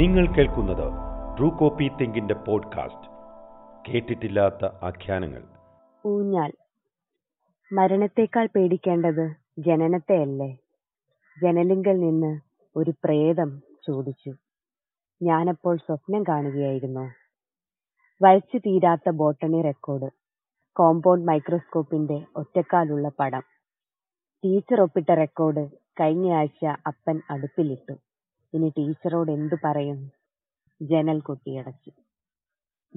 നിങ്ങൾ കേൾക്കുന്നത് true copy തിങ്കിന്റെ podcast. കേട്ടിട്ടില്ലാത്ത ആഖ്യാനങ്ങൾ. ഊഞ്ഞാൽ. മരണത്തേക്കാൾ പേടിക്കേണ്ടത് ജനനത്തെയല്ലേ? ജനലിങ്കൽ നിന്ന് ഒരു പ്രേതം ചോദിച്ചു. ഞാനപ്പോൾ സ്വപ്നം കാണുകയായിരുന്നു. വരച്ചു തീരാത്ത ബോട്ടണി റെക്കോർഡ്. കോമ്പൗണ്ട് മൈക്രോസ്കോപ്പിന്റെ ഒറ്റക്കാലുള്ള പടം. ടീച്ചർ ഒപ്പിട്ട റെക്കോർഡ് കഴിഞ്ഞയാഴ്ച അപ്പൻ അടുപ്പിലിട്ടു. ഇനി ടീച്ചറോട് എന്തു പറയും? ജനൽ കൊട്ടിയടച്ചു.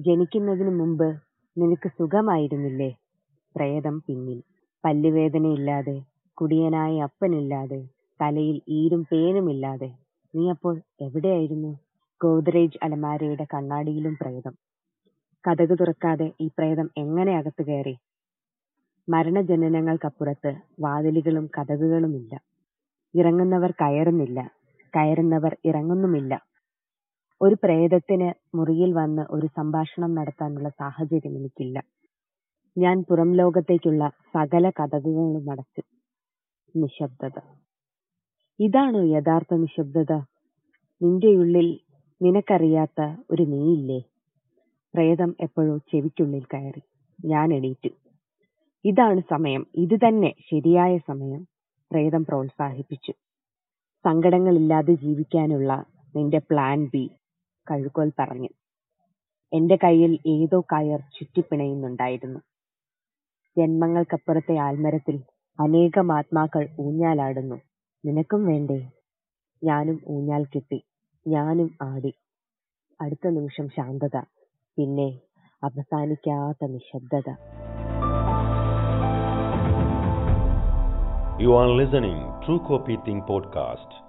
ജനിക്കുന്നതിന് മുമ്പ് നിനക്ക് സുഖമായിരുന്നില്ലേ? പ്രേതം പിന്നിൽ. പല്ലുവേദനയില്ലാതെ കുടിയനായ അപ്പനില്ലാതെ തലയിൽ ഈരും പേനുമില്ലാതെ. നീ അപ്പോൾ എവിടെയായിരുന്നു? ഗോദ്രേജ് അലമാരയുടെ കണ്ണാടിയിലും പ്രേതം. കഥക് തുറക്കാതെ ഈ പ്രേതം എങ്ങനെ അകത്തു കയറി? മരണജനനങ്ങൾക്കപ്പുറത്ത് വാതിലുകളും കഥകുകളുമില്ല. ഇറങ്ങുന്നവർ കയറുന്നില്ല. കയറുന്നവർ ഇറങ്ങുന്നുമില്ല. ഒരു പ്രേതത്തിന് മുറിയിൽ വന്ന് ഒരു സംഭാഷണം നടത്താനുള്ള സാഹചര്യം എനിക്കില്ല. ഞാൻ പുറം ലോകത്തേക്കുള്ള സകല കഥകളും അടച്ചു നിശബ്ദത. ഇതാണോ യഥാർത്ഥ നിശബ്ദത? നിന്റെ ഉള്ളിൽ നിനക്കറിയാത്ത ഒരു നീയില്ലേ? പ്രേതം എപ്പോഴോ ചെവിക്കുള്ളിൽ കയറി. ഞാൻ എണീറ്റു. ഇതാണ് സമയം. ഇത് തന്നെ ശരിയായ സമയം. പ്രേതം പ്രോത്സാഹിപ്പിച്ചു. സങ്കടങ്ങളില്ലാതെ ജീവിക്കാനുള്ള നിന്റെ പ്ലാൻ ബി കഴുകോൽ പറഞ്ഞു. എന്റെ കയ്യിൽ ഏതോ കയർ ചുറ്റിപ്പിണയുന്നുണ്ടായിരുന്നു. ജന്മങ്ങൾക്കപ്പുറത്തെ ആൽമരത്തിൽ അനേകം ആത്മാക്കൾ ഊഞ്ഞാലാടുന്നു. നിനക്കും വേണ്ടേ? ഞാനും ഊഞ്ഞാൽ കെട്ടി ഞാനും ആടി. അടുത്ത നിമിഷം ശാന്തത പിന്നെ അവസാനിക്കാത്ത നിശബ്ദത. You are listening true copy think podcast